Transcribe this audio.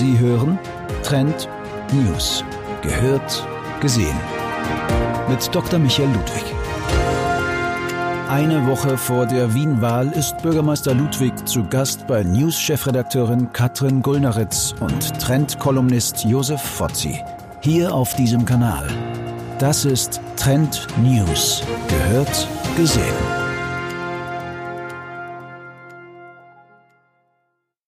Sie hören Trend News. Gehört, gesehen. Mit Dr. Michael Ludwig. Eine Woche vor der Wien-Wahl ist Bürgermeister Ludwig zu Gast bei News-Chefredakteurin Katrin Gullneritz und Trend-Kolumnist Josef Fozzi. Hier auf diesem Kanal. Das ist Trend News. Gehört, gesehen.